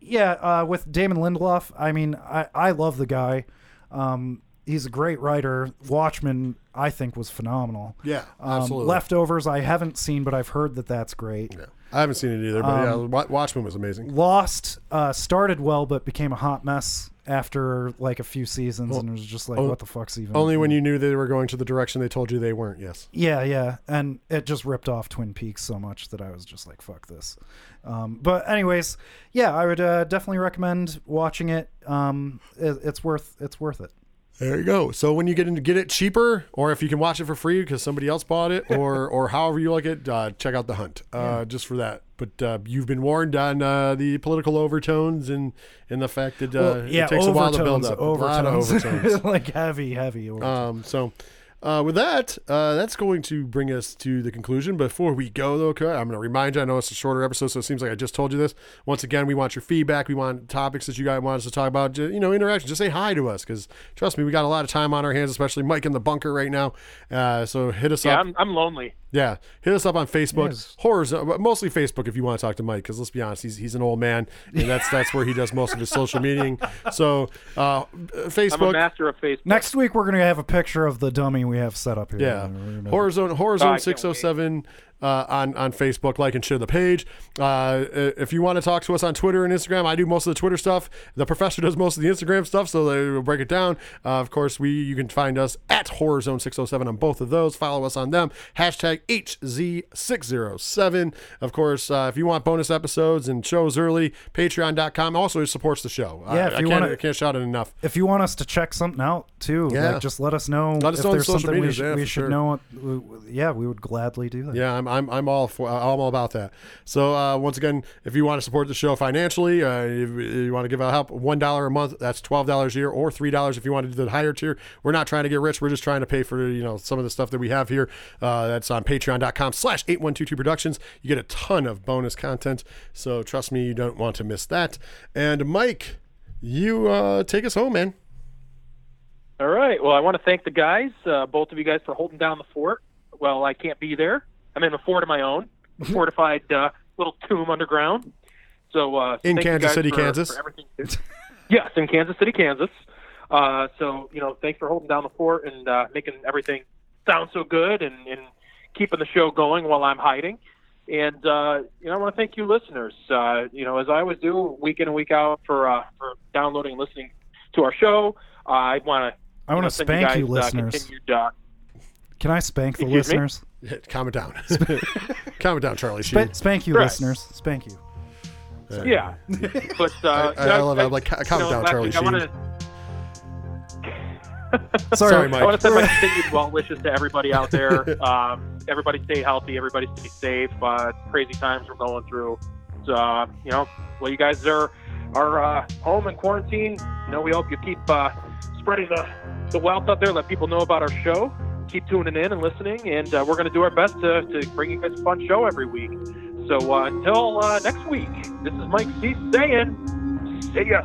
yeah, uh, with Damon Lindelof, I mean, I, I love the guy. Um, he's a great writer. Watchmen, I think, was phenomenal. Yeah, Um, absolutely. Leftovers, I haven't seen, but I've heard that that's great. Yeah. I haven't seen it either, but yeah, Um, Wa- Watchmen was amazing. Lost uh, started well, but became a hot mess after like a few seasons, and it was just like, o- what the fuck's even? Only when you knew they were going to the direction they told you they weren't. Yes. Yeah, yeah, and it just ripped off Twin Peaks so much that I was just like, "Fuck this." Um, but anyways, yeah, I would uh, definitely recommend watching it. Um, it. It's worth it's worth it. There you go. So when you get into get it cheaper, or if you can watch it for free because somebody else bought it, or or however you like it, uh, check out the Hunt. Uh, Just for that. But uh, you've been warned on uh, the political overtones and and the fact that uh, Well, yeah, it takes a while to build overtones, up. A lot of overtones. overtones. like heavy, heavy. Overtones. Um, so uh, with that, uh, that's going to bring us to the conclusion. Before we go, though, okay, I'm going to remind you. I know it's a shorter episode, so it seems like I just told you this. Once again, we want your feedback. We want topics that you guys want us to talk about. Ju- You know, interaction. Just say hi to us, because trust me, we got a lot of time on our hands, especially Mike in the bunker right now. Uh, so hit us Yeah, up. I'm, I'm lonely. Yeah, hit us up on Facebook. Yes. Horrors, uh, mostly Facebook if you want to talk to Mike, because let's be honest, he's, he's an old man, and that's that's where he does most of his social meeting. So uh, I'm a master of Facebook. Next week we're gonna have a picture of the dummy we have set up here. Yeah, We're gonna- Horror Zone, Horror Oh, I Zone can't six oh seven uh, on on Facebook, like and share the page. Uh, if you want to talk to us on Twitter and Instagram, I do most of the Twitter stuff. The professor does most of the Instagram stuff, so they will break it down. Uh, of course, we you can find us at Horror Zone 607 on both of those. Follow us on them. Hashtag HZ607. Of course, uh, if you want bonus episodes and shows early, Patreon.com also supports the show. I- Yeah, if I, you can't, wanna- I can't shout it enough. If you want us to check something out too, Yeah. like just let us know Let us if know there's something we, medias, should yeah, we should sure. know. What, w- w- yeah, we would gladly do that. Yeah, I'm, I'm, I'm all for I'm all about that. So uh, once again, if you want to support the show financially, uh, if you want to give out help, one dollar a month, that's twelve dollars a year, or three dollars if you want to do the higher tier. We're not trying to get rich. We're just trying to pay for you know some of the stuff that we have here. Uh, that's on Patreon.com/slash eight one two two Productions. You get a ton of bonus content. So trust me, you don't want to miss that. And Mike, you uh, take us home, man. All right. Well, I want to thank the guys, uh, both of you guys, for holding down the fort. Well, I can't be there. I'm in a fort of my own, a fortified uh, little tomb underground. So, uh, In Kansas City, for- Kansas? for everything yes, in Kansas City, Kansas. Uh, so, you know, thanks for holding down the fort and uh, making everything sound so good and, and keeping the show going while I'm hiding. And uh, you know, I want to thank you, listeners. Uh, you know, as I always do, week in and week out, for uh, for downloading and listening to our show. Uh, I want to. I wanna send spank guys, you, uh, listeners. continued, uh, Can I spank the Excuse me? listeners? Calm it down. Calm it down, Charlie Sheen. Spa- spank you, Right. listeners. Spank you. Yeah, but uh, I- I love it. I'm like, calm you know, down, last Charlie week I wanna- Sorry, Sorry, Mike. I want to send my continued well wishes to everybody out there. Um, everybody stay healthy. Everybody stay safe. Uh, crazy times we're going through. So, uh, you know, well, you guys are are uh, home in quarantine. You know, we hope you keep uh, spreading the, the wealth out there. Let people know about our show keep tuning in and listening, and uh, we're going to do our best to, to bring you guys a fun show every week. So uh, until uh, next week, this is Mike C. saying, see ya.